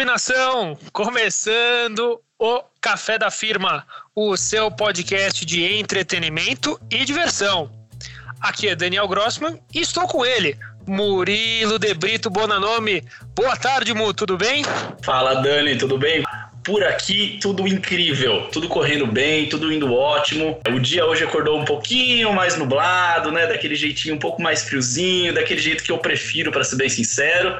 Salve, nação! Começando o Café da Firma, o seu podcast de entretenimento e diversão. Aqui é Daniel Grossman e estou com ele, Murilo de Brito Bonanome. Boa tarde, Mu, tudo bem? Fala, Dani, tudo bem? Por aqui, tudo incrível, tudo correndo bem, tudo indo ótimo. O dia hoje acordou um pouquinho mais nublado, né? Daquele jeitinho um pouco mais friozinho, daquele jeito que eu prefiro, para ser bem sincero.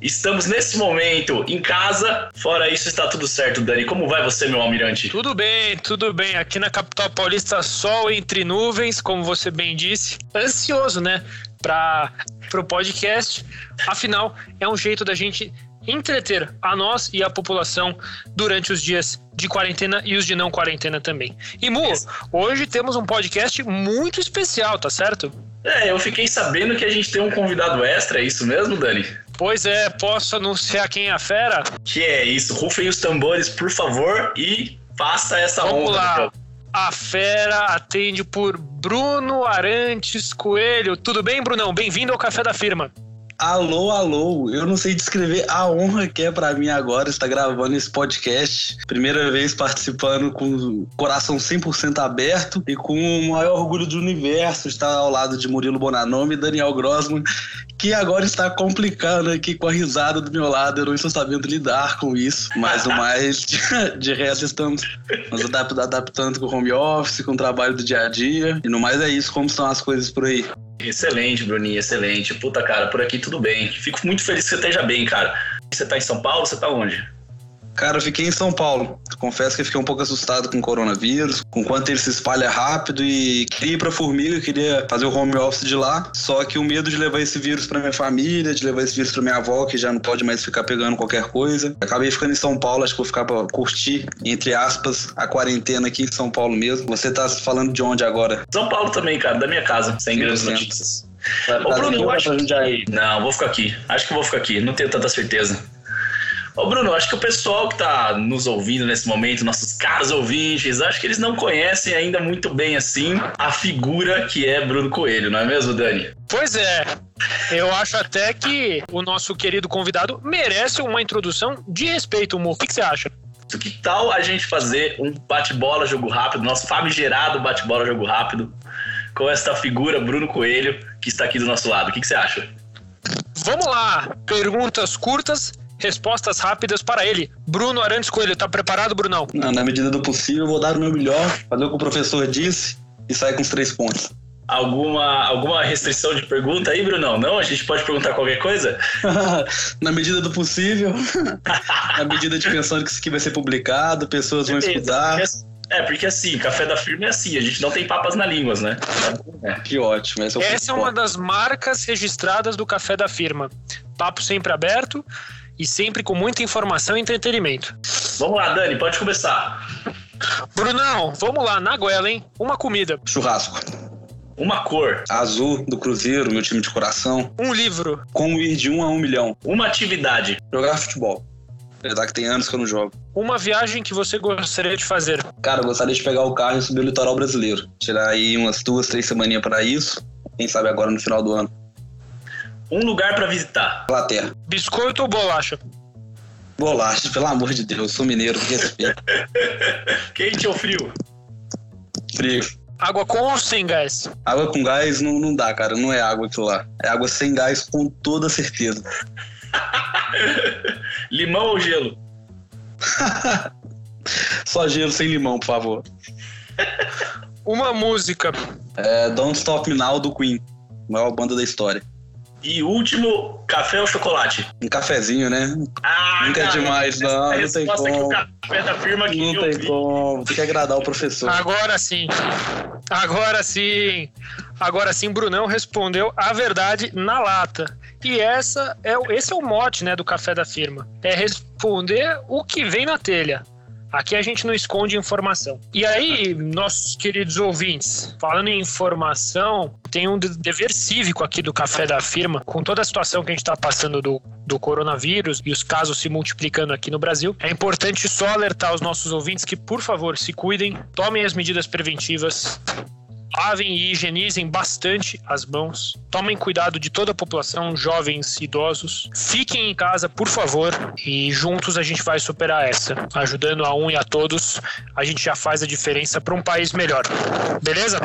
Estamos nesse momento em casa. Fora isso, está tudo certo, Dani. Como vai você, meu almirante? Tudo bem, tudo bem. Aqui na capital paulista, sol entre nuvens, como você bem disse. Ansioso, né? Para o podcast. Afinal, é um jeito da gente entreter a nós e a população durante os dias de quarentena e os de não quarentena também. E Mu, hoje temos um podcast muito especial, tá certo? É, eu fiquei sabendo que a gente tem um convidado extra, é isso mesmo, Dani? Pois é, posso anunciar quem é a fera? Que é isso, rufem os tambores, por favor, e faça essa Vamos honra. lá. A fera atende por Bruno Arantes Coelho. Tudo bem, Brunão? Bem-vindo ao Café da Firma. Alô, alô, eu não sei descrever a honra que é para mim agora estar gravando esse podcast. Primeira vez participando com o coração 100% aberto e com o maior orgulho do universo estar ao lado de Murilo Bonanome e Daniel Grossman, que agora está complicando aqui com a risada do meu lado. Eu não estou sabendo lidar com isso, mas o mais de, de resto estamos nos adaptando com o home office, com o trabalho do dia a dia. E no mais é isso, como estão as coisas por aí. Excelente, Bruninho, excelente. Puta, cara, por aqui tudo bem. Fico muito feliz que você esteja bem, cara. Você tá em São Paulo? Você tá onde? Cara, eu fiquei em São Paulo. Confesso que fiquei um pouco assustado com o coronavírus, com quanto ele se espalha rápido e queria ir pra Formiga, queria fazer o home office de lá. Só que o medo de levar esse vírus pra minha família, de levar esse vírus pra minha avó, que já não pode mais ficar pegando qualquer coisa. Acabei ficando em São Paulo, acho que vou ficar pra curtir, entre aspas, a quarentena aqui em São Paulo mesmo. Você tá falando de onde agora? São Paulo também, cara, da minha casa, sem grandes notícias. Ô, Bruno, eu acho que... Não, vou ficar aqui. Acho que vou ficar aqui, não tenho tanta certeza. Ô Bruno, acho que o pessoal que tá nos ouvindo nesse momento, nossos caros ouvintes, acho que eles não conhecem ainda muito bem assim a figura que é Bruno Coelho, não é mesmo, Dani? Pois é. Eu acho até que o nosso querido convidado merece uma introdução de respeito, Mo. O que, que você acha? Que tal a gente fazer um bate-bola jogo rápido, nosso famigerado bate-bola jogo rápido, com esta figura Bruno Coelho que está aqui do nosso lado? O que, que você acha? Vamos lá. Perguntas curtas respostas rápidas para ele. Bruno Arantes Coelho, tá preparado, Brunão? Não, na medida do possível, vou dar o meu melhor, fazer o que o professor disse e sair com os três pontos. Alguma, alguma restrição de pergunta aí, Brunão? Não? A gente pode perguntar qualquer coisa? na medida do possível, na medida de pensando que isso aqui vai ser publicado, pessoas vão escutar. É, porque assim, café da firma é assim, a gente não tem papas na língua, né? É, que ótimo. Essa é, Essa é uma das marcas registradas do café da firma. Papo sempre aberto e sempre com muita informação e entretenimento. Vamos lá, Dani, pode começar. Brunão, vamos lá, na goela, hein? Uma comida. Churrasco. Uma cor. Azul, do Cruzeiro, meu time de coração. Um livro. Como ir de um a um milhão. Uma atividade. Jogar futebol. Apesar que tem anos que eu não jogo. Uma viagem que você gostaria de fazer? Cara, eu gostaria de pegar o carro e subir o litoral brasileiro. Tirar aí umas duas, três semaninhas para isso. Quem sabe agora no final do ano. Um lugar para visitar. Inglaterra. Biscoito ou bolacha? Bolacha, pelo amor de Deus, sou mineiro, respeito. Quente ou frio? Frio. Água com ou sem gás? Água com gás não, não dá, cara. Não é água aquilo lá. É água sem gás com toda certeza. limão ou gelo? Só gelo sem limão, por favor. Uma música. É Don't Stop Me Now do Queen. Maior banda da história. E último, café ou chocolate? Um cafezinho, né? Ah, Nunca é demais, não. É não tem como. Que o café da firma que não tem como. Tem que agradar o professor. Agora sim. Agora sim. Agora sim, Brunão respondeu a verdade na lata. E essa é, esse é o mote né, do café da firma. É responder o que vem na telha. Aqui a gente não esconde informação. E aí, nossos queridos ouvintes, falando em informação, tem um dever cívico aqui do Café da Firma, com toda a situação que a gente está passando do, do coronavírus e os casos se multiplicando aqui no Brasil. É importante só alertar os nossos ouvintes que, por favor, se cuidem, tomem as medidas preventivas, lavem e higienizem bastante as mãos. Tomem cuidado de toda a população, jovens idosos. Fiquem em casa, por favor, e juntos a gente vai superar essa. Ajudando a um e a todos, a gente já faz a diferença para um país melhor. Beleza?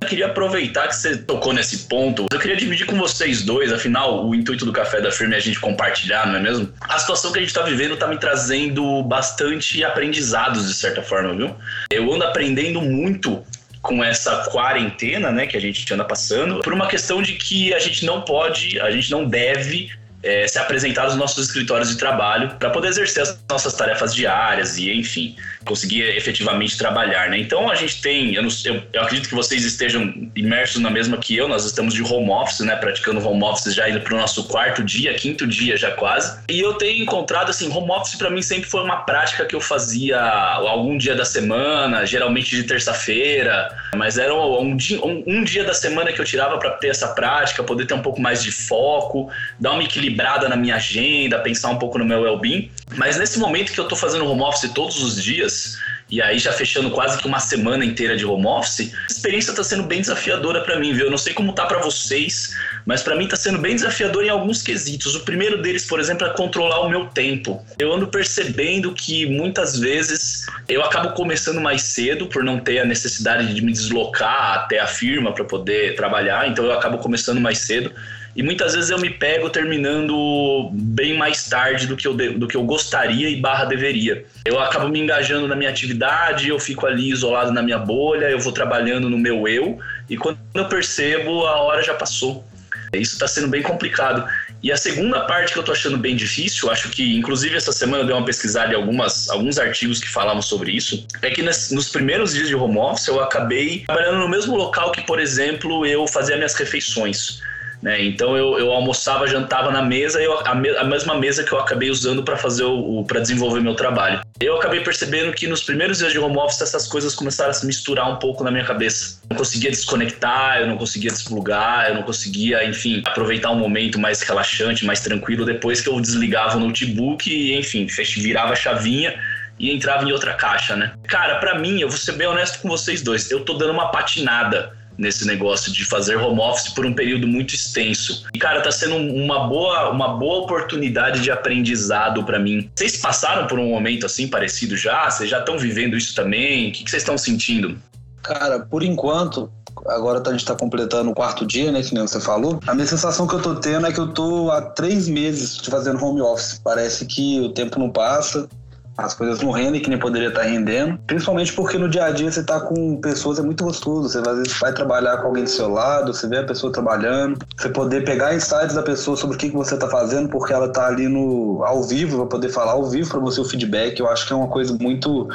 Eu queria aproveitar que você tocou nesse ponto. Eu queria dividir com vocês dois, afinal, o intuito do Café da Firme é a gente compartilhar, não é mesmo? A situação que a gente está vivendo está me trazendo bastante aprendizados, de certa forma, viu? Eu ando aprendendo muito com essa quarentena, né, que a gente anda passando, por uma questão de que a gente não pode, a gente não deve é, se apresentar nos nossos escritórios de trabalho para poder exercer as nossas tarefas diárias e, enfim, conseguir efetivamente trabalhar, né? Então a gente tem, eu, não, eu, eu, acredito que vocês estejam imersos na mesma que eu, nós estamos de home office, né? Praticando home office já indo para o nosso quarto dia, quinto dia já quase. E eu tenho encontrado, assim, home office para mim sempre foi uma prática que eu fazia algum dia da semana, geralmente de terça-feira, mas era um, um, dia, um dia da semana que eu tirava para ter essa prática, poder ter um pouco mais de foco, dar uma equilibrada na minha agenda, pensar um pouco no meu well-being. Mas nesse momento que eu estou fazendo home office todos os dias, e aí já fechando quase que uma semana inteira de home office, a experiência está sendo bem desafiadora para mim, viu? Eu não sei como tá para vocês, mas para mim está sendo bem desafiador em alguns quesitos. O primeiro deles, por exemplo, é controlar o meu tempo. Eu ando percebendo que muitas vezes eu acabo começando mais cedo por não ter a necessidade de me deslocar até a firma para poder trabalhar, então eu acabo começando mais cedo. E muitas vezes eu me pego terminando bem mais tarde do que eu, do que eu gostaria e barra deveria. Eu acabo me engajando na minha atividade, eu fico ali isolado na minha bolha, eu vou trabalhando no meu eu, e quando eu percebo, a hora já passou. Isso está sendo bem complicado. E a segunda parte que eu tô achando bem difícil, acho que inclusive essa semana eu dei uma pesquisada em algumas, alguns artigos que falavam sobre isso, é que nas, nos primeiros dias de home office eu acabei trabalhando no mesmo local que, por exemplo, eu fazia minhas refeições. Né? Então eu, eu almoçava, jantava na mesa, eu, a, me, a mesma mesa que eu acabei usando para fazer o, o para desenvolver meu trabalho. Eu acabei percebendo que nos primeiros dias de home office essas coisas começaram a se misturar um pouco na minha cabeça. Eu não conseguia desconectar, eu não conseguia desplugar, eu não conseguia, enfim, aproveitar um momento mais relaxante, mais tranquilo depois que eu desligava o notebook e, enfim, virava a chavinha e entrava em outra caixa, né? Cara, para mim, eu vou ser bem honesto com vocês dois, eu tô dando uma patinada nesse negócio de fazer home office por um período muito extenso. E cara, tá sendo uma boa, uma boa oportunidade de aprendizado para mim. Vocês passaram por um momento assim parecido já? Vocês já estão vivendo isso também? O que, vocês estão sentindo? Cara, por enquanto, agora a gente está completando o quarto dia, né? Que nem você falou. A minha sensação que eu tô tendo é que eu tô há três meses fazendo home office. Parece que o tempo não passa as coisas não rendem que nem poderia estar rendendo. Principalmente porque no dia a dia você está com pessoas, é muito gostoso. Você às vezes vai trabalhar com alguém do seu lado, você vê a pessoa trabalhando, você poder pegar insights da pessoa sobre o que, que você está fazendo, porque ela está ali no ao vivo, vai poder falar ao vivo para você o feedback. Eu acho que é uma coisa muito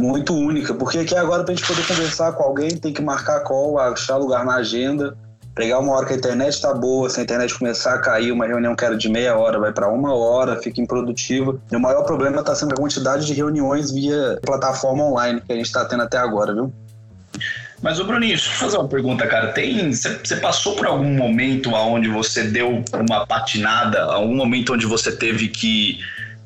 muito única, porque aqui agora para a gente poder conversar com alguém tem que marcar call, achar lugar na agenda pegar uma hora que a internet está boa, se a internet começar a cair, uma reunião que era de meia hora vai para uma hora, fica improdutiva. E o maior problema está sendo a quantidade de reuniões via plataforma online que a gente está tendo até agora, viu? Mas, o Bruninho, deixa eu fazer uma pergunta, cara. Tem, você passou por algum momento onde você deu uma patinada, algum momento onde você teve que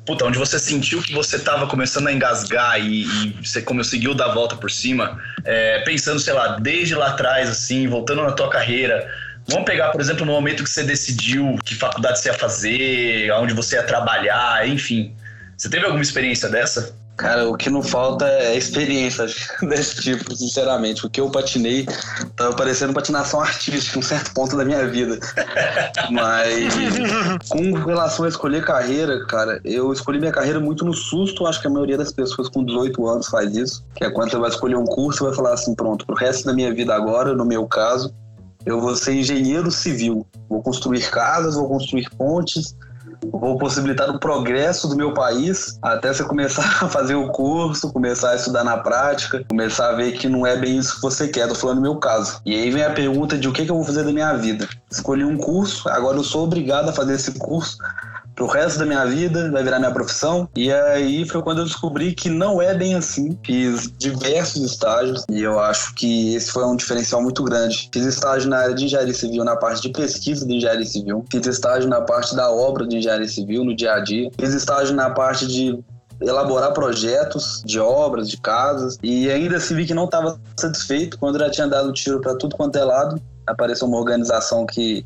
puta, onde você sentiu que você estava começando a engasgar e, e, você conseguiu dar a volta por cima, é, pensando, sei lá, desde lá atrás, assim, voltando na tua carreira. Vamos pegar, por exemplo, no momento que você decidiu que faculdade você ia fazer, onde você ia trabalhar, enfim. Você teve alguma experiência dessa? Cara, o que não falta é experiência desse tipo, sinceramente. O que eu patinei tava parecendo patinação artística em um certo ponto da minha vida. Mas com relação a escolher carreira, cara, eu escolhi minha carreira muito no susto. Acho que a maioria das pessoas com 18 anos faz isso. Que é quando você vai escolher um curso, e vai falar assim: pronto, pro resto da minha vida agora, no meu caso, eu vou ser engenheiro civil. Vou construir casas, vou construir pontes vou possibilitar o progresso do meu país até você começar a fazer o curso, começar a estudar na prática, começar a ver que não é bem isso que você quer. Tô falando no meu caso. E aí vem a pergunta de o que, que eu vou fazer da minha vida. Escolhi um curso, agora eu sou obrigado a fazer esse curso pro resto da minha vida, vai virar minha profissão. E aí foi quando eu descobri que não é bem assim. Fiz diversos estágios e eu acho que esse foi um diferencial muito grande. Fiz estágio na área de engenharia civil, na parte de pesquisa de engenharia civil. Fiz estágio na parte da obra de engenharia civil, no dia a dia. Fiz estágio na parte de elaborar projetos de obras, de casas, e ainda assim vi que não estava satisfeito quando já tinha dado tiro para tudo quanto é lado. Apareceu uma organização que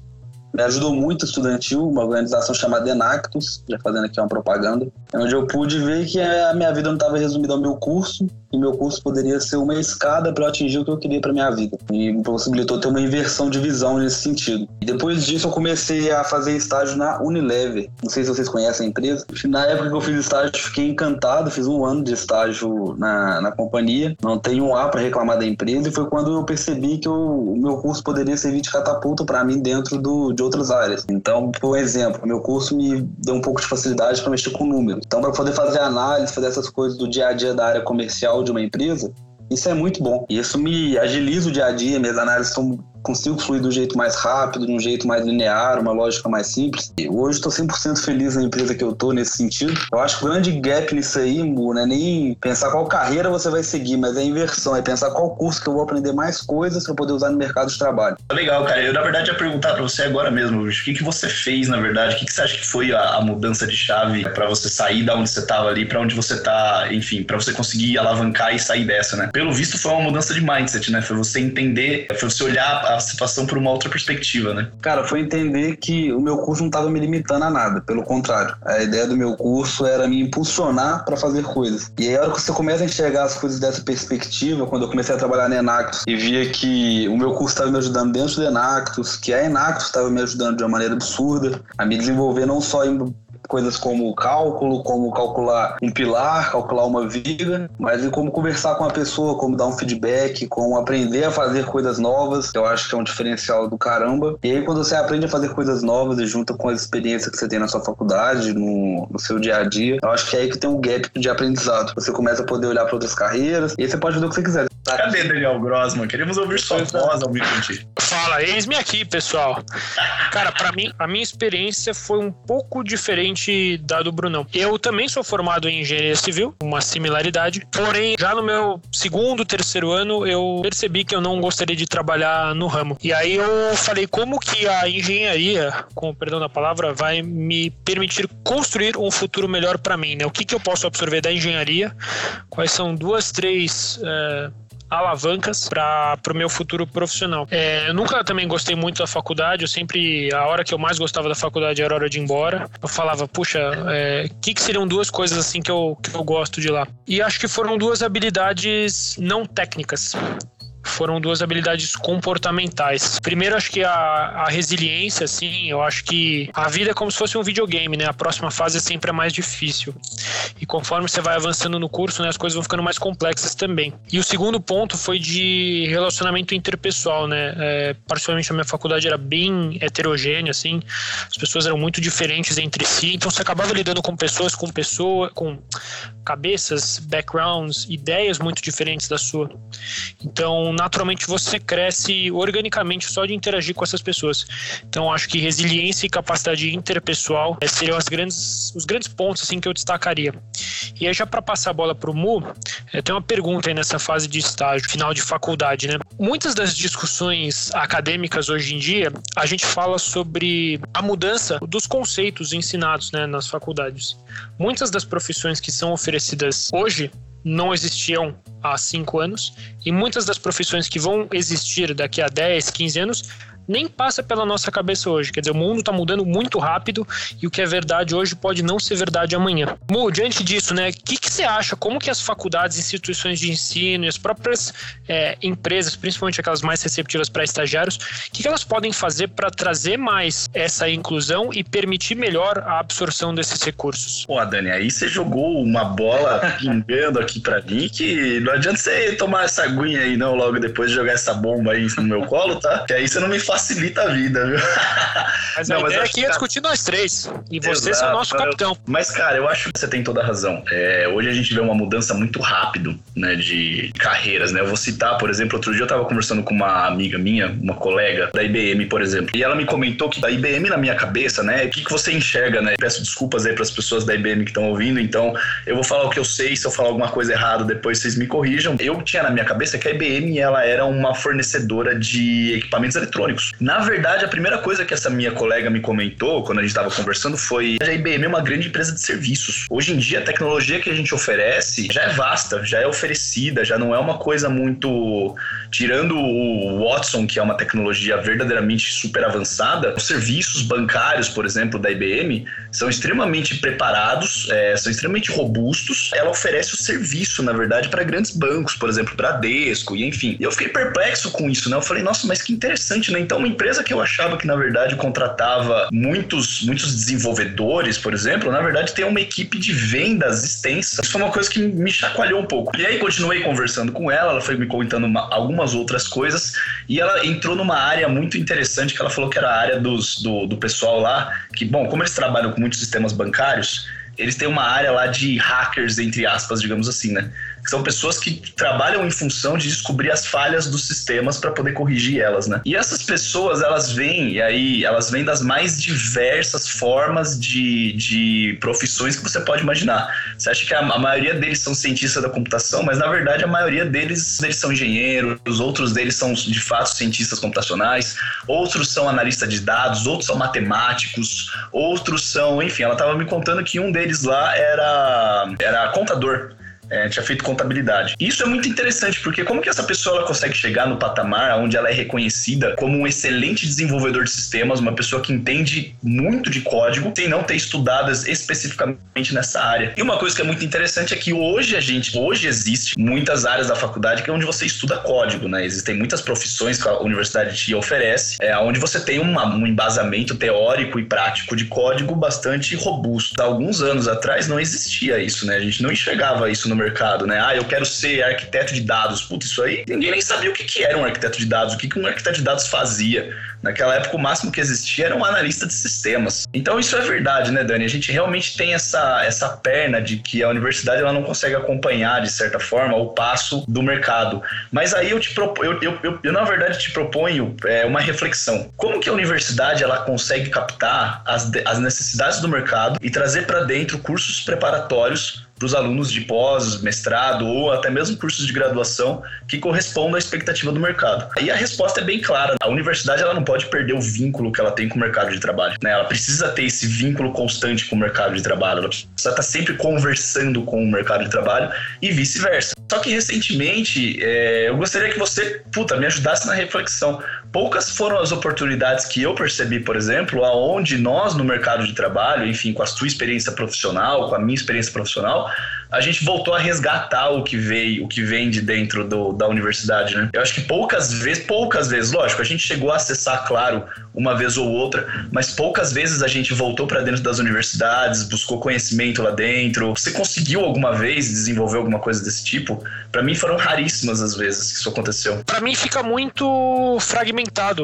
me ajudou muito estudantil, uma organização chamada Enactus, já fazendo aqui uma propaganda, onde eu pude ver que a minha vida não estava resumida ao meu curso, e meu curso poderia ser uma escada para atingir o que eu queria para minha vida. E me possibilitou ter uma inversão de visão nesse sentido. E depois disso eu comecei a fazer estágio na Unilever. Não sei se vocês conhecem a empresa. Na época que eu fiz estágio, fiquei encantado, fiz um ano de estágio na, na companhia. Não tenho um A para reclamar da empresa e foi quando eu percebi que eu, o meu curso poderia servir de catapulta para mim dentro do, de outras áreas. Então, por exemplo, meu curso me deu um pouco de facilidade para mexer com números. Então, para poder fazer análise, fazer essas coisas do dia a dia da área comercial de uma empresa, isso é muito bom. Isso me agiliza o dia a dia, minhas análises são consigo fluir do jeito mais rápido, de um jeito mais linear, uma lógica mais simples. E hoje estou 100% feliz na empresa que eu estou nesse sentido. Eu acho que o grande gap nisso aí, Mu, não é nem pensar qual carreira você vai seguir, mas é a inversão, é pensar qual curso que eu vou aprender mais coisas para poder usar no mercado de trabalho. Legal, cara. Eu, na verdade, ia perguntar para você agora mesmo, o que, que você fez, na verdade? O que, que você acha que foi a, a mudança de chave para você sair da onde você estava ali para onde você está, enfim, para você conseguir alavancar e sair dessa, né? Pelo visto, foi uma mudança de mindset, né? Foi você entender, foi você olhar a situação por uma outra perspectiva, né? Cara, foi entender que o meu curso não estava me limitando a nada, pelo contrário. A ideia do meu curso era me impulsionar para fazer coisas. E aí, a hora que você começa a enxergar as coisas dessa perspectiva, quando eu comecei a trabalhar na Enactus e via que o meu curso estava me ajudando dentro da Enactus, que a Enactus estava me ajudando de uma maneira absurda a me desenvolver não só em coisas como cálculo, como calcular um pilar, calcular uma viga, mas em como conversar com a pessoa, como dar um feedback, como aprender a fazer coisas novas, eu acho que é um diferencial do caramba. E aí quando você aprende a fazer coisas novas e junta com as experiências que você tem na sua faculdade, no, no seu dia a dia, eu acho que é aí que tem um gap de aprendizado. Você começa a poder olhar para outras carreiras e aí você pode fazer o que você quiser. Cadê Daniel Grossman? Queremos ouvir sua voz ao microfone. Fala, eis-me aqui, pessoal. Cara, para mim, a minha experiência foi um pouco diferente da do Brunão. Eu também sou formado em engenharia civil, uma similaridade. Porém, já no meu segundo, terceiro ano, eu percebi que eu não gostaria de trabalhar no ramo. E aí eu falei como que a engenharia, com o perdão da palavra, vai me permitir construir um futuro melhor para mim, né? O que, que eu posso absorver da engenharia? Quais são duas, três é, alavancas para o meu futuro profissional. É, eu nunca também gostei muito da faculdade, eu sempre, a hora que eu mais gostava da faculdade era a hora de ir embora. Eu falava, puxa, o é, que, que seriam duas coisas assim que eu, que eu gosto de lá? E acho que foram duas habilidades não técnicas foram duas habilidades comportamentais. Primeiro, acho que a, a resiliência, assim, eu acho que a vida é como se fosse um videogame, né? A próxima fase sempre é mais difícil. E conforme você vai avançando no curso, né, as coisas vão ficando mais complexas também. E o segundo ponto foi de relacionamento interpessoal, né? É, particularmente a minha faculdade era bem heterogênea, assim, as pessoas eram muito diferentes entre si, então você acabava lidando com pessoas, com pessoas, com cabeças, backgrounds, ideias muito diferentes da sua. Então, naturalmente você cresce organicamente só de interagir com essas pessoas. Então acho que resiliência e capacidade interpessoal é, seriam as grandes, os grandes pontos assim que eu destacaria. E aí já para passar a bola para o Mu, é, tem uma pergunta aí nessa fase de estágio, final de faculdade, né? Muitas das discussões acadêmicas hoje em dia, a gente fala sobre a mudança dos conceitos ensinados né, nas faculdades. Muitas das profissões que são oferecidas hoje não existiam há cinco anos e muitas das profissões que vão existir daqui a 10, 15 anos nem passa pela nossa cabeça hoje. Quer dizer, o mundo está mudando muito rápido e o que é verdade hoje pode não ser verdade amanhã. Mu, diante disso, né, o que, que você acha? Como que as faculdades, instituições de ensino e as próprias é, empresas, principalmente aquelas mais receptivas para estagiários, o que, que elas podem fazer para trazer mais essa inclusão e permitir melhor a absorção desses recursos? Pô, Dani, aí você jogou uma bola pingando aqui para mim que não adianta você tomar essa aguinha aí não logo depois de jogar essa bomba aí no meu colo, tá? Que aí você não me faz facilita a vida, viu? Mas não, a ideia aqui é discutir nós três. E você é o nosso capitão. Mas, cara, eu acho que você tem toda a razão. É, hoje a gente vê uma mudança muito rápido, né, de carreiras, né? Eu vou citar, por exemplo, outro dia eu tava conversando com uma amiga minha, uma colega da IBM, por exemplo, e ela me comentou que da IBM na minha cabeça, né, o que, que você enxerga, né? Peço desculpas aí para as pessoas da IBM que estão ouvindo, então eu vou falar o que eu sei, se eu falar alguma coisa errada, depois vocês me corrijam. Eu tinha na minha cabeça que a IBM ela era uma fornecedora de equipamentos eletrônicos Na verdade, a primeira coisa que essa minha colega me comentou quando a gente estava conversando foi a IBM é uma grande empresa de serviços. Hoje em dia, a tecnologia que a gente oferece já é vasta, já é oferecida, já não é uma coisa muito. Tirando o Watson, que é uma tecnologia verdadeiramente super avançada, os serviços bancários, por exemplo, da IBM, são extremamente preparados, é, são extremamente robustos. Ela oferece o serviço, na verdade, para grandes bancos, por exemplo, Bradesco, e enfim. E eu fiquei perplexo com isso, né? Eu falei, nossa, mas que interessante, né? Então, uma empresa que eu achava que, na verdade, contratava muitos, muitos desenvolvedores, por exemplo, na verdade, tem uma equipe de vendas extensa. Isso foi uma coisa que me chacoalhou um pouco. E aí, continuei conversando com ela, ela foi me comentando uma, algumas outras coisas, e ela entrou numa área muito interessante que ela falou que era a área dos, do, do pessoal lá, que, bom, como eles trabalham com muitos sistemas bancários, eles têm uma área lá de hackers, entre aspas, digamos assim, né? São pessoas que trabalham em função de descobrir as falhas dos sistemas para poder corrigir elas, né? E essas pessoas, elas vêm, e aí, elas vêm das mais diversas formas de, de profissões que você pode imaginar. Você acha que a, a maioria deles são cientistas da computação, mas na verdade a maioria deles, eles são engenheiros, os outros deles são de fato cientistas computacionais, outros são analistas de dados, outros são matemáticos, outros são, enfim, ela estava me contando que um deles lá era, era contador é, tinha feito contabilidade. Isso é muito interessante, porque como que essa pessoa ela consegue chegar no patamar onde ela é reconhecida como um excelente desenvolvedor de sistemas, uma pessoa que entende muito de código, sem não ter estudado especificamente nessa área. E uma coisa que é muito interessante é que hoje a gente, hoje existe muitas áreas da faculdade que é onde você estuda código, né? Existem muitas profissões que a universidade te oferece, é, onde você tem uma, um embasamento teórico e prático de código bastante robusto. Há alguns anos atrás não existia isso, né? A gente não enxergava isso no mercado, né? Ah, eu quero ser arquiteto de dados. Putz, isso aí ninguém nem sabia o que, que era um arquiteto de dados, o que, que um arquiteto de dados fazia. Naquela época, o máximo que existia era um analista de sistemas. Então, isso é verdade, né, Dani? A gente realmente tem essa, essa perna de que a universidade ela não consegue acompanhar, de certa forma, o passo do mercado. Mas aí eu te proponho, eu, eu, eu, na verdade, te proponho é, uma reflexão. Como que a universidade ela consegue captar as, as necessidades do mercado e trazer para dentro cursos preparatórios para os alunos de pós, mestrado ou até mesmo cursos de graduação que correspondam à expectativa do mercado. E a resposta é bem clara. A universidade ela não pode perder o vínculo que ela tem com o mercado de trabalho. Né? Ela precisa ter esse vínculo constante com o mercado de trabalho. Ela precisa estar sempre conversando com o mercado de trabalho e vice-versa. Só que recentemente é, eu gostaria que você, puta, me ajudasse na reflexão. Poucas foram as oportunidades que eu percebi, por exemplo, aonde nós no mercado de trabalho, enfim, com a sua experiência profissional, com a minha experiência profissional, a gente voltou a resgatar o que veio, o que vem de dentro do, da universidade, né? Eu acho que poucas vezes, poucas vezes, lógico, a gente chegou a acessar, claro, uma vez ou outra, mas poucas vezes a gente voltou para dentro das universidades, buscou conhecimento lá dentro. Você conseguiu alguma vez desenvolver alguma coisa desse tipo? Para mim foram raríssimas as vezes que isso aconteceu. Para mim fica muito fragmentado.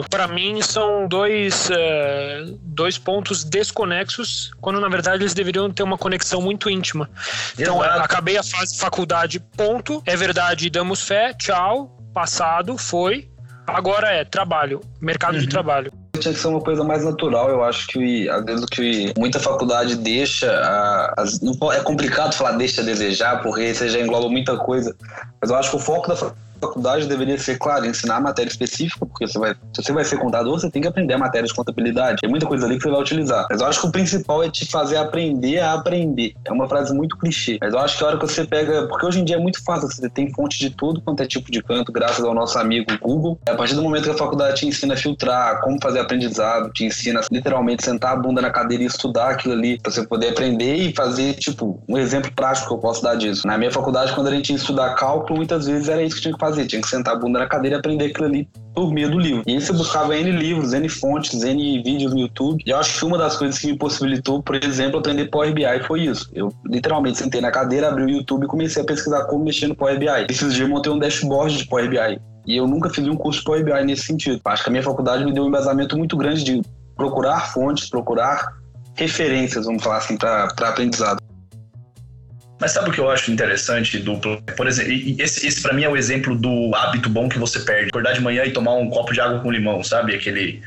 Para mim são dois, uh, dois pontos desconexos, quando na verdade eles deveriam ter uma conexão muito íntima. Então, Exato. acabei a fase de faculdade, ponto. É verdade, damos fé, tchau, passado, foi. Agora é trabalho, mercado uhum. de trabalho tinha que ser uma coisa mais natural. Eu acho que, às vezes, o que muita faculdade deixa. A, a, não, é complicado falar deixa a desejar, porque você já engloba muita coisa. Mas eu acho que o foco da faculdade deveria ser, claro, ensinar a matéria específica, porque você vai, se você vai ser contador, você tem que aprender a matéria de contabilidade. Tem muita coisa ali que você vai utilizar. Mas eu acho que o principal é te fazer aprender a aprender. É uma frase muito clichê. Mas eu acho que a hora que você pega. Porque hoje em dia é muito fácil, você tem fonte de tudo quanto é tipo de canto, graças ao nosso amigo Google. A partir do momento que a faculdade te ensina a filtrar, como fazer aprendizado, te ensina literalmente sentar a bunda na cadeira e estudar aquilo ali, pra você poder aprender e fazer, tipo, um exemplo prático que eu posso dar disso. Na minha faculdade, quando a gente ia estudar cálculo, muitas vezes era isso que tinha que fazer fazer, tinha que sentar a bunda na cadeira e aprender aquilo ali por meio do livro. E aí você buscava N livros, N fontes, N vídeos no YouTube. E eu acho que uma das coisas que me possibilitou, por exemplo, aprender Power BI foi isso. Eu literalmente sentei na cadeira, abri o YouTube e comecei a pesquisar como mexer no Power BI. Esses dias eu montei um dashboard de Power BI. E eu nunca fiz um curso de Power BI nesse sentido. Acho que a minha faculdade me deu um embasamento muito grande de procurar fontes, procurar referências, vamos falar assim, para aprendizado. Mas sabe o que eu acho interessante do. Por exemplo, esse, esse para mim é o exemplo do hábito bom que você perde. Acordar de manhã e tomar um copo de água com limão, sabe? Aquele,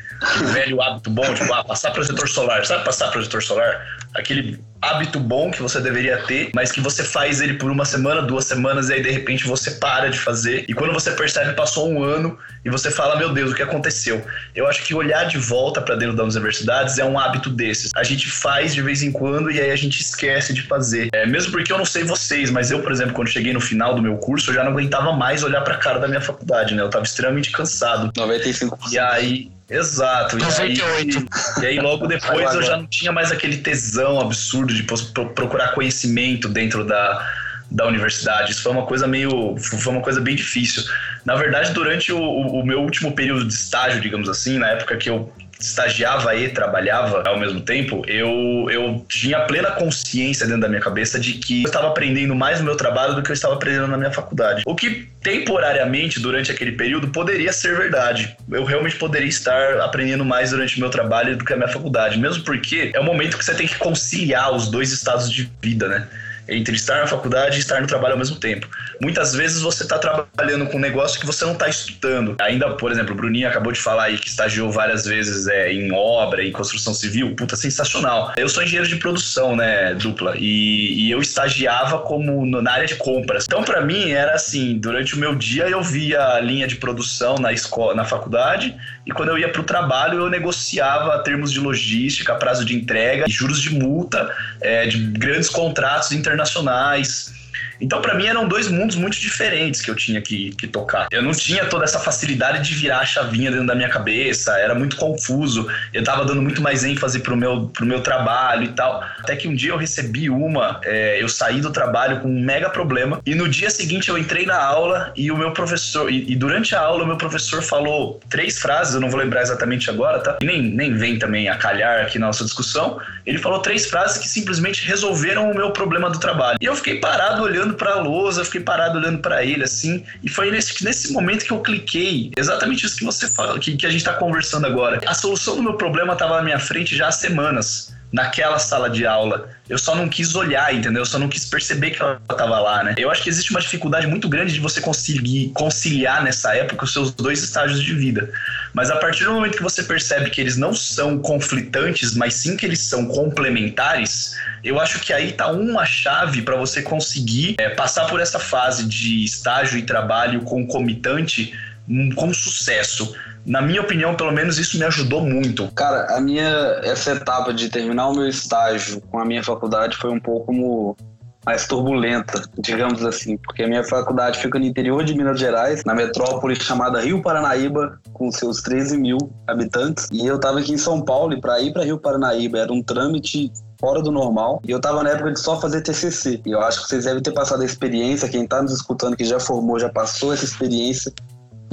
velho hábito bom, tipo, ah, passar protetor solar. Sabe passar protetor solar? Aquele hábito bom que você deveria ter, mas que você faz ele por uma semana, duas semanas, e aí de repente você para de fazer. E quando você percebe, passou um ano e você fala: Meu Deus, o que aconteceu? Eu acho que olhar de volta para dentro das universidades é um hábito desses. A gente faz de vez em quando e aí a gente esquece de fazer. É, mesmo porque eu não sei vocês, mas eu, por exemplo, quando cheguei no final do meu curso, eu já não aguentava mais olhar para a cara da minha faculdade, né? Eu tava extremamente cansado. 95%. E aí, Exato. E aí, 98. e aí logo depois eu já não tinha mais aquele tesão absurdo de procurar conhecimento dentro da, da universidade. Isso foi uma coisa meio. Foi uma coisa bem difícil. Na verdade, durante o, o- meu último período de estágio, digamos assim, na época que eu estagiava e trabalhava ao mesmo tempo, eu, eu tinha plena consciência dentro da minha cabeça de que eu estava aprendendo mais no meu trabalho do que eu estava aprendendo na minha faculdade. O que temporariamente, durante aquele período, poderia ser verdade. Eu realmente poderia estar aprendendo mais durante o meu trabalho do que a minha faculdade, mesmo porque é o momento que você tem que conciliar os dois estados de vida, né? Entre estar na faculdade e estar no trabalho ao mesmo tempo. Muitas vezes você está trabalhando com um negócio que você não está estudando. Ainda, por exemplo, o Bruninho acabou de falar aí que estagiou várias vezes é, em obra, em construção civil. Puta, sensacional. Eu sou engenheiro de produção, né, dupla, e, e eu estagiava como no- na área de compras. Então, para mim, era assim, durante o meu dia eu via a linha de produção na escola, na faculdade, e quando eu ia para o trabalho eu negociava termos de logística, prazo de entrega, juros de multa, é, de grandes contratos internacionais. Então, para mim, eram dois mundos muito diferentes que eu tinha que, que tocar. Eu não tinha toda essa facilidade de virar a chavinha dentro da minha cabeça, era muito confuso. Eu tava dando muito mais ênfase pro meu, pro meu trabalho e tal. Até que um dia eu recebi uma, é, eu saí do trabalho com um mega problema, e no dia seguinte eu entrei na aula e o meu professor, e, e durante a aula o meu professor falou três frases, eu não vou lembrar exatamente agora, tá? E nem, nem vem também a calhar aqui na nossa discussão. Ele falou três frases que simplesmente resolveram o meu problema do trabalho. E eu fiquei parado olhando pra lousa, fiquei parado olhando pra ele assim, e foi nesse, nesse momento que eu cliquei, exatamente isso que você fala, que, que a gente tá conversando agora. A solução do meu problema tava na minha frente já há semanas naquela sala de aula. Eu só não quis olhar, entendeu? Eu só não quis perceber que ela estava lá, né? Eu acho que existe uma dificuldade muito grande de você conseguir conciliar nessa época os seus dois estágios de vida. Mas a partir do momento que você percebe que eles não são conflitantes, mas sim que eles são complementares, eu acho que aí tá uma chave para você conseguir é, passar por essa fase de estágio e trabalho concomitante hum, com sucesso. Na minha opinião, pelo menos isso me ajudou muito. Cara, a minha essa etapa de terminar o meu estágio com a minha faculdade foi um pouco como mais turbulenta, digamos assim, porque a minha faculdade fica no interior de Minas Gerais, na metrópole chamada Rio Paranaíba, com seus 13 mil habitantes, e eu tava aqui em São Paulo e para ir para Rio Paranaíba era um trâmite fora do normal. E eu tava na época de só fazer TCC. E eu acho que vocês devem ter passado a experiência, quem tá nos escutando que já formou, já passou essa experiência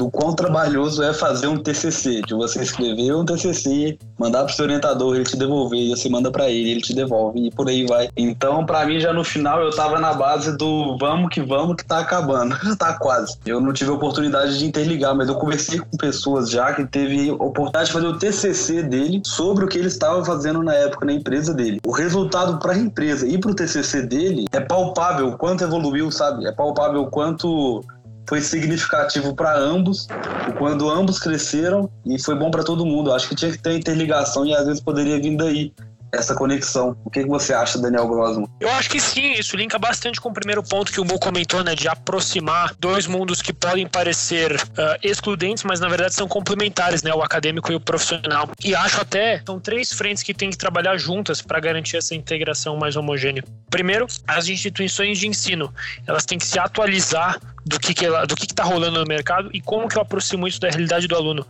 do quão trabalhoso é fazer um TCC, de você escrever um TCC, mandar pro seu orientador, ele te devolver, e você manda para ele, ele te devolve e por aí vai. Então, para mim já no final eu tava na base do vamos que vamos que tá acabando, tá quase. Eu não tive oportunidade de interligar, mas eu conversei com pessoas já que teve oportunidade de fazer o TCC dele sobre o que ele estava fazendo na época na empresa dele. O resultado para a empresa e pro TCC dele é palpável o quanto evoluiu, sabe? É palpável o quanto foi significativo para ambos, quando ambos cresceram e foi bom para todo mundo. Acho que tinha que ter interligação e às vezes poderia vir daí essa conexão. O que, você acha, Daniel Grossman? Eu acho que sim, isso linka bastante com o primeiro ponto que o Mo comentou, né, de aproximar dois mundos que podem parecer uh, excludentes, mas na verdade são complementares, né, o acadêmico e o profissional. E acho até são três frentes que têm que trabalhar juntas para garantir essa integração mais homogênea. Primeiro, as instituições de ensino, elas têm que se atualizar do que que ela, do que está rolando no mercado e como que eu aproximo isso da realidade do aluno.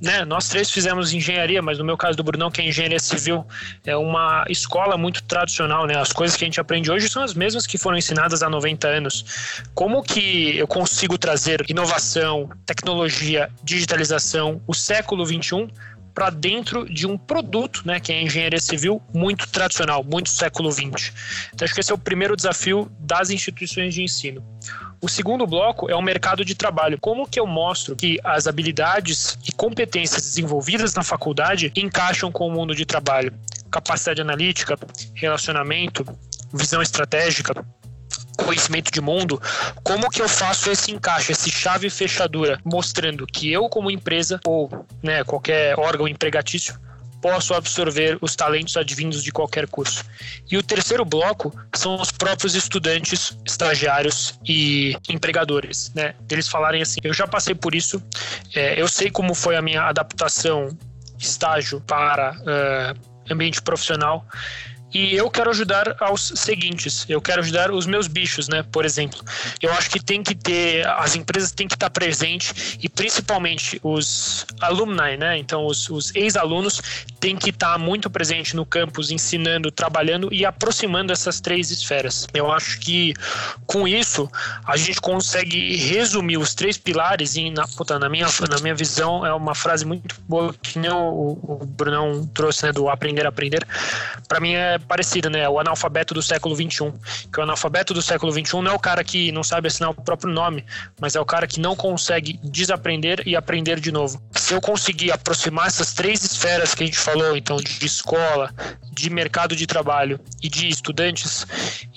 Né? Nós três fizemos engenharia, mas no meu caso do Brunão, que é engenharia civil, é uma escola muito tradicional, né? As coisas que a gente aprende hoje são as mesmas que foram ensinadas há 90 anos. Como que eu consigo trazer inovação, tecnologia, digitalização, o século 21 para dentro de um produto, né, que é a engenharia civil, muito tradicional, muito século 20. Então acho que esse é o primeiro desafio das instituições de ensino. O segundo bloco é o mercado de trabalho. Como que eu mostro que as habilidades e competências desenvolvidas na faculdade encaixam com o mundo de trabalho? Capacidade analítica, relacionamento, visão estratégica, conhecimento de mundo, como que eu faço esse encaixe, esse chave fechadura, mostrando que eu como empresa ou né, qualquer órgão empregatício posso absorver os talentos advindos de qualquer curso. E o terceiro bloco são os próprios estudantes, estagiários e empregadores, né? Eles falarem assim: eu já passei por isso, é, eu sei como foi a minha adaptação estágio para uh, ambiente profissional e eu quero ajudar aos seguintes. Eu quero ajudar os meus bichos, né? Por exemplo, eu acho que tem que ter as empresas têm que estar presentes e principalmente os alumni, né? Então os, os ex-alunos têm que estar muito presente no campus, ensinando, trabalhando e aproximando essas três esferas. Eu acho que com isso a gente consegue resumir os três pilares e na, puta, na minha na minha visão é uma frase muito boa que nem o, o Brunão trouxe, né? Do aprender a aprender. Para mim é parecido, né? O analfabeto do século XXI. Que o analfabeto do século XXI não é o cara que não sabe assinar o próprio nome, mas é o cara que não consegue desaprender e aprender de novo. Se eu conseguir aproximar essas três esferas que a gente falou, então, de escola, de mercado de trabalho e de estudantes,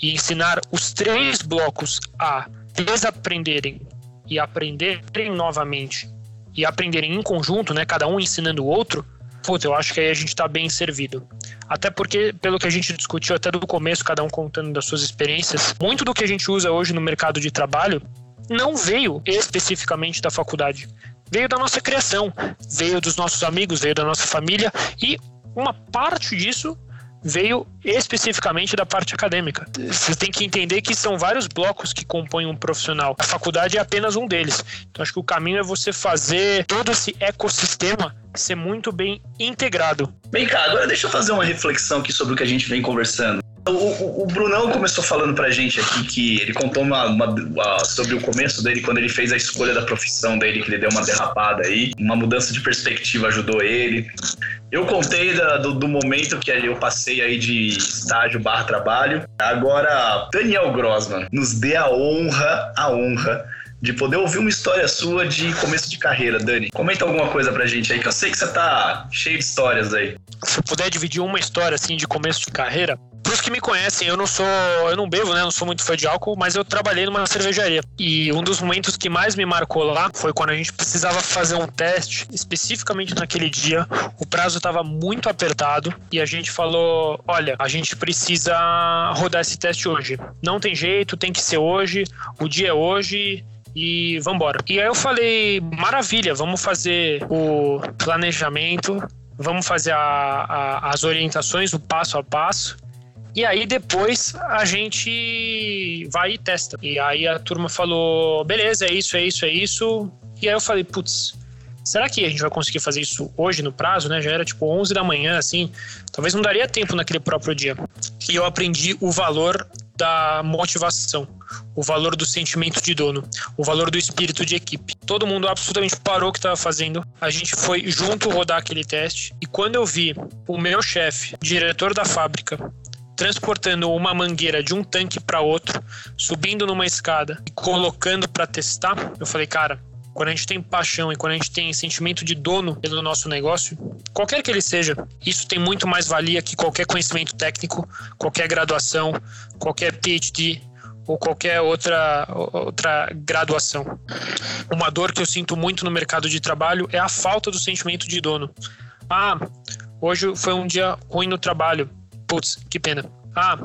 e ensinar os três blocos a desaprenderem e aprenderem novamente e aprenderem em conjunto, né? Cada um ensinando o outro, puta, eu acho que aí a gente está bem servido. Até porque, pelo que a gente discutiu até do começo, cada um contando das suas experiências, muito do que a gente usa hoje no mercado de trabalho não veio especificamente da faculdade. Veio da nossa criação, veio dos nossos amigos, veio da nossa família e uma parte disso veio especificamente da parte acadêmica. Você tem que entender que são vários blocos que compõem um profissional. A faculdade é apenas um deles. Então acho que o caminho é você fazer todo esse ecossistema ser muito bem integrado. Bem, cá, agora deixa eu fazer uma reflexão aqui sobre o que a gente vem conversando. O, o, o, Brunão começou falando pra gente aqui que ele contou uma, uma, uma, sobre o começo dele, quando ele fez a escolha da profissão dele, que ele deu uma derrapada aí, uma mudança de perspectiva ajudou ele. Eu contei da, do, do, momento que eu passei aí de estágio barra trabalho. Agora, Daniel Grossman, nos dê a honra, a honra de poder ouvir uma história sua de começo de carreira, Dani. Comenta alguma coisa pra gente aí, que eu sei que você tá cheio de histórias aí. Se puder dividir uma história assim de começo de carreira, que me conhecem, eu não sou, eu não bebo, né? Não sou muito fã de álcool, mas eu trabalhei numa cervejaria. E um dos momentos que mais me marcou lá foi quando a gente precisava fazer um teste, especificamente naquele dia. O prazo estava muito apertado e a gente falou: olha, a gente precisa rodar esse teste hoje. Não tem jeito, tem que ser hoje, o dia é hoje e vambora. E aí eu falei, maravilha, vamos fazer o planejamento, vamos fazer a, a, as orientações, o passo a passo. E aí depois a gente vai e testa. E aí a turma falou, beleza, é isso, é isso, é isso. E aí eu falei, putz, será que a gente vai conseguir fazer isso hoje no prazo, né? Já era tipo 11 da manhã, assim. Talvez não daria tempo naquele próprio dia. E eu aprendi o valor da motivação, o valor do sentimento de dono, o valor do espírito de equipe. Todo mundo absolutamente parou o que estava fazendo. A gente foi junto rodar aquele teste e quando eu vi o meu chefe, diretor da fábrica, transportando uma mangueira de um tanque para outro, subindo numa escada e colocando para testar, eu falei, cara, quando a gente tem paixão e quando a gente tem sentimento de dono pelo nosso negócio, qualquer que ele seja, isso tem muito mais valia que qualquer conhecimento técnico, qualquer graduação, qualquer PhD ou qualquer outra, outra graduação. Uma dor que eu sinto muito no mercado de trabalho é a falta do sentimento de dono. Ah, hoje foi um dia ruim no trabalho. Putz, que pena. Ah,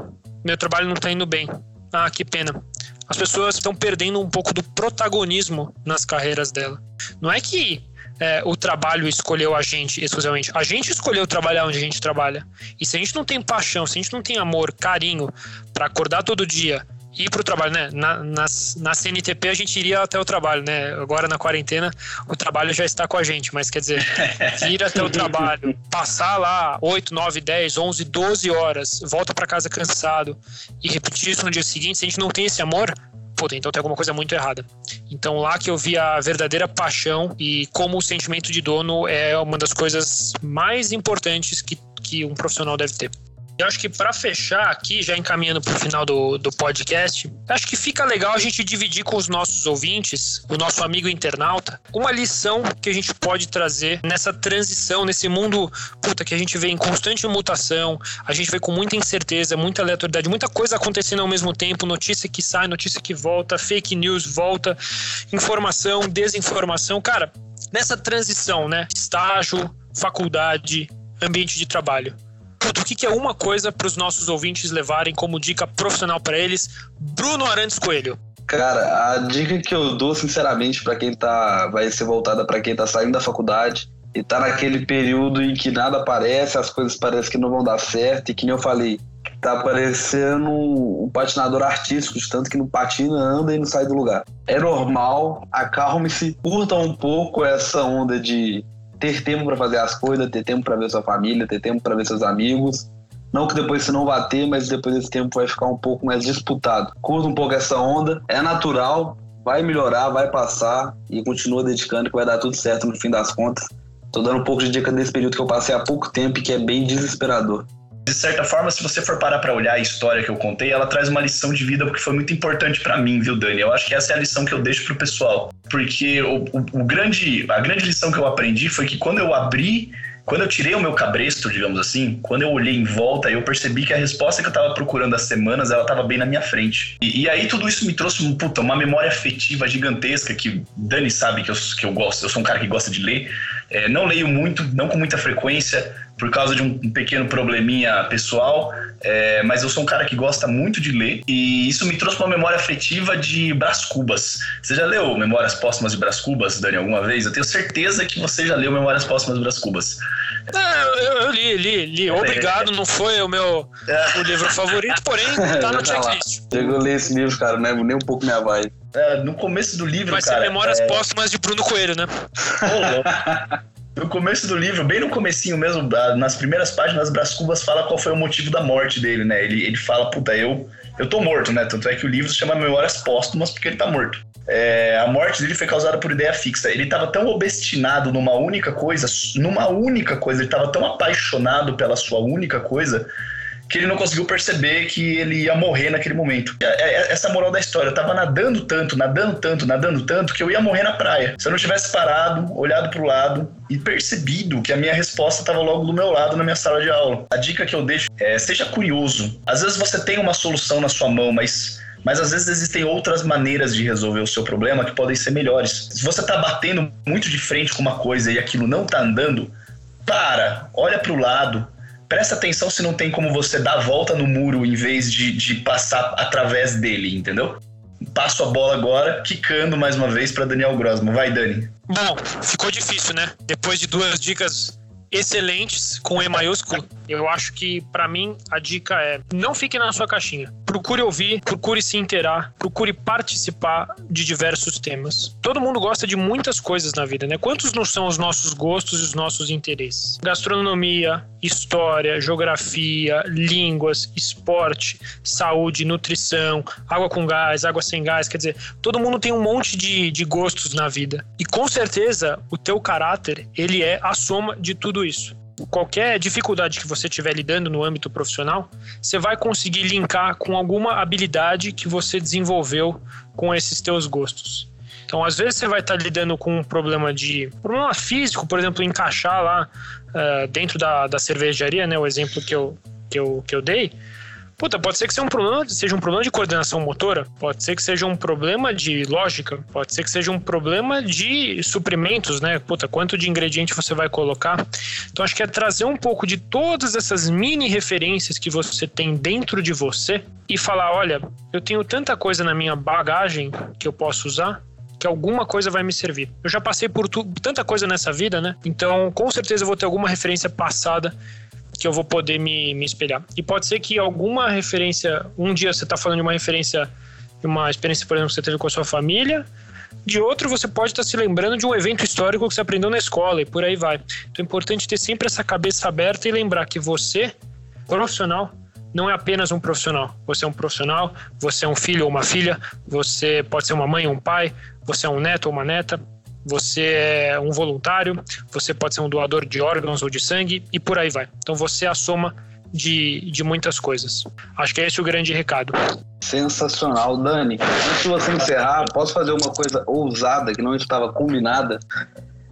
meu trabalho não está indo bem. Ah, que pena as pessoas estão perdendo um pouco do protagonismo nas carreiras dela. Não é que é, o trabalho escolheu a gente exclusivamente. A gente escolheu trabalhar onde a gente trabalha. E se a gente não tem paixão, se a gente não tem amor, carinho para acordar todo dia ir para o trabalho, né? Na, na, na, CNTP a gente iria até o trabalho, né? Agora na quarentena o trabalho já está com a gente, mas quer dizer, ir até o trabalho, passar lá 8, 9, 10, 11, 12 horas, volta para casa cansado e repetir isso no dia seguinte, se a gente não tem esse amor, puta, então tem alguma coisa muito errada. Então lá que eu vi a verdadeira paixão e como o sentimento de dono é uma das coisas mais importantes que, que um profissional deve ter. Eu acho que para fechar aqui, já encaminhando para o final do, do podcast, acho que fica legal a gente dividir com os nossos ouvintes, o nosso amigo internauta, uma lição que a gente pode trazer nessa transição, nesse mundo puta, que a gente vê em constante mutação, a gente vê com muita incerteza, muita aleatoriedade, muita coisa acontecendo ao mesmo tempo, notícia que sai, notícia que volta, fake news volta, informação, desinformação. Cara, nessa transição, né? Estágio, faculdade, ambiente de trabalho. O que, que é uma coisa para os nossos ouvintes levarem como dica profissional para eles? Bruno Arantes Coelho. Cara, a dica que eu dou, sinceramente, para quem tá. vai ser voltada para quem tá saindo da faculdade e tá naquele período em que nada aparece, as coisas parecem que não vão dar certo, e que nem eu falei, tá parecendo um patinador artístico, de tanto que não patina, anda e não sai do lugar. É normal, acalme-se, curta um pouco essa onda de ter tempo para fazer as coisas, ter tempo para ver sua família, ter tempo para ver seus amigos. Não que depois você não vá ter, mas depois esse tempo vai ficar um pouco mais disputado. Curta um pouco essa onda, é natural, vai melhorar, vai passar e continua dedicando que vai dar tudo certo no fim das contas. Tô dando um pouco de dica desse período que eu passei há pouco tempo e que é bem desesperador. De certa forma, se você for parar para olhar a história que eu contei, ela traz uma lição de vida porque foi muito importante para mim, viu, Dani? Eu acho que essa é a lição que eu deixo pro pessoal. Porque o, o, o grande, a grande lição que eu aprendi foi que quando eu abri quando eu tirei o meu cabresto, digamos assim, quando eu olhei em volta, eu percebi que a resposta que eu tava procurando há semanas, ela tava bem na minha frente. E, e aí tudo isso me trouxe, puta, uma memória afetiva gigantesca que Dani sabe que eu, que eu gosto, eu sou um cara que gosta de ler. É, não leio muito, não com muita frequência, por causa de um, pequeno probleminha pessoal, é, mas eu sou um cara que gosta muito de ler e isso me trouxe uma memória afetiva de Brás Cubas. Você já leu Memórias Póstumas de Brás Cubas, Dani, alguma vez? Eu tenho certeza que você já leu Memórias Póstumas de Brás Cubas. eu, eu, li, li, li. Obrigado, não foi o meu o livro favorito, porém tá no checklist. Eu li esse livro, cara, não é nem um pouco minha vibe. É, no começo do livro, Vai cara... Vai ser Memórias é... Póstumas de Bruno Coelho, né? No começo do livro, bem no comecinho mesmo, nas primeiras páginas, Brás Cubas fala qual foi o motivo da morte dele, né? Ele, ele fala, puta, eu, eu tô morto, né? Tanto é que o livro se chama Memórias Póstumas porque ele tá morto. É, a morte dele foi causada por ideia fixa. Ele estava tão obstinado numa única coisa, numa única coisa, ele estava tão apaixonado pela sua única coisa, que ele não conseguiu perceber que ele ia morrer naquele momento. É, é, essa moral da história, eu tava nadando tanto, nadando tanto, nadando tanto, que eu ia morrer na praia. Se eu não tivesse parado, olhado pro lado e percebido que a minha resposta estava logo do meu lado na minha sala de aula. A dica que eu deixo é: seja curioso. Às vezes você tem uma solução na sua mão, mas mas às vezes existem outras maneiras de resolver o seu problema que podem ser melhores. Se você está batendo muito de frente com uma coisa e aquilo não está andando, para, olha para o lado, presta atenção se não tem como você dar a volta no muro em vez de, de passar através dele, entendeu? Passo a bola agora, quicando mais uma vez para Daniel Grossman. Vai, Dani. Bom, ficou difícil, né? Depois de duas dicas excelentes com E maiúsculo. Eu acho que, para mim, a dica é: não fique na sua caixinha. Procure ouvir, procure se inteirar, procure participar de diversos temas. Todo mundo gosta de muitas coisas na vida, né? Quantos não são os nossos gostos e os nossos interesses? Gastronomia, história, geografia, línguas, esporte, saúde, nutrição, água com gás, água sem gás. Quer dizer, todo mundo tem um monte de, de gostos na vida. E com certeza, o teu caráter, ele é a soma de tudo isso qualquer dificuldade que você estiver lidando no âmbito profissional, você vai conseguir linkar com alguma habilidade que você desenvolveu com esses teus gostos. Então, às vezes você vai estar lidando com um problema de problema físico, por exemplo, encaixar lá uh, dentro da, da cervejaria, né? O exemplo que eu, que eu, que eu dei. Puta, pode ser que seja um problema, seja um problema de coordenação motora, pode ser que seja um problema de lógica, pode ser que seja um problema de suprimentos, né? Puta, quanto de ingrediente você vai colocar. Então acho que é trazer um pouco de todas essas mini referências que você tem dentro de você e falar, olha, eu tenho tanta coisa na minha bagagem que eu posso usar, que alguma coisa vai me servir. Eu já passei por tu, tanta coisa nessa vida, né? Então, com certeza eu vou ter alguma referência passada que eu vou poder me, me espelhar. E pode ser que alguma referência, um dia você está falando de uma referência, de uma experiência, por exemplo, que você teve com a sua família, de outro você pode estar tá se lembrando de um evento histórico que você aprendeu na escola e por aí vai. Então é importante ter sempre essa cabeça aberta e lembrar que você, profissional, não é apenas um profissional. Você é um profissional, você é um filho ou uma filha, você pode ser uma mãe ou um pai, você é um neto ou uma neta, você é um voluntário, você pode ser um doador de órgãos ou de sangue e por aí vai. Então você é a soma de, de muitas coisas. Acho que é esse o grande recado. Sensacional, Dani. Antes de você encerrar, posso fazer uma coisa ousada que não estava combinada?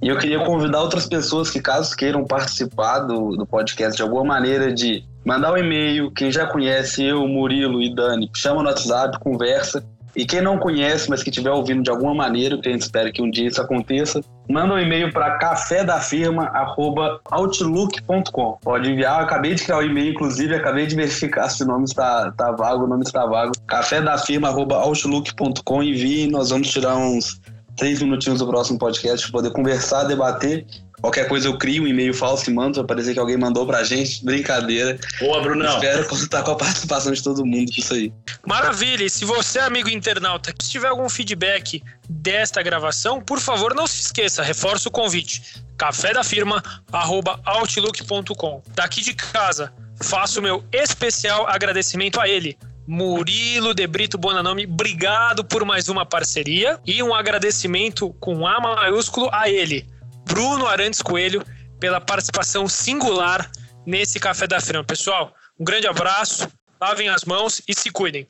E eu queria convidar outras pessoas que, caso queiram participar do, do podcast de alguma maneira, de mandar um e-mail. Quem já conhece eu, Murilo e Dani, chama no WhatsApp, conversa E quem não conhece, mas que estiver ouvindo de alguma maneira, que a gente espera que um dia isso aconteça, manda um e-mail para cafédafirma.outlook.com. Pode enviar, eu acabei de criar o e-mail, inclusive, acabei de verificar se o nome está, está vago, o nome está vago. cafédafirma.outlook.com, envie, nós vamos tirar uns três minutinhos do próximo podcast para poder conversar, debater Qualquer coisa eu crio um e-mail falso e mando pra parecer que alguém mandou pra gente. Brincadeira. Boa, Brunão. Espero contar com a participação de todo mundo isso aí. Maravilha. E se você, amigo internauta, tiver algum feedback desta gravação, por favor, não se esqueça, reforça o convite. café da firma, outlook.com. Daqui de casa, faço o meu especial agradecimento a ele, Murilo de Brito Bonanome, obrigado por mais uma parceria e um agradecimento com A maiúsculo a ele, Bruno Arantes Coelho pela participação singular nesse Café da Firma. Pessoal, um grande abraço, lavem as mãos e se cuidem.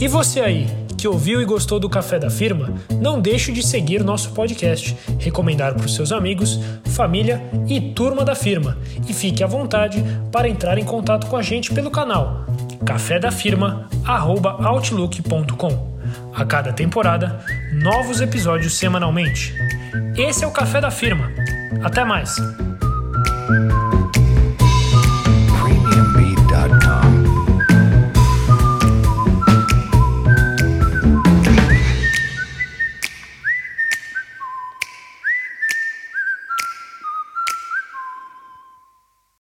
E você aí, que ouviu e gostou do Café da Firma, não deixe de seguir nosso podcast, recomendar para os seus amigos, família e turma da firma. E fique à vontade para entrar em contato com a gente pelo canal cafedafirma@outlook.com. A cada temporada, novos episódios semanalmente. Esse é o Café da Firma. Até mais!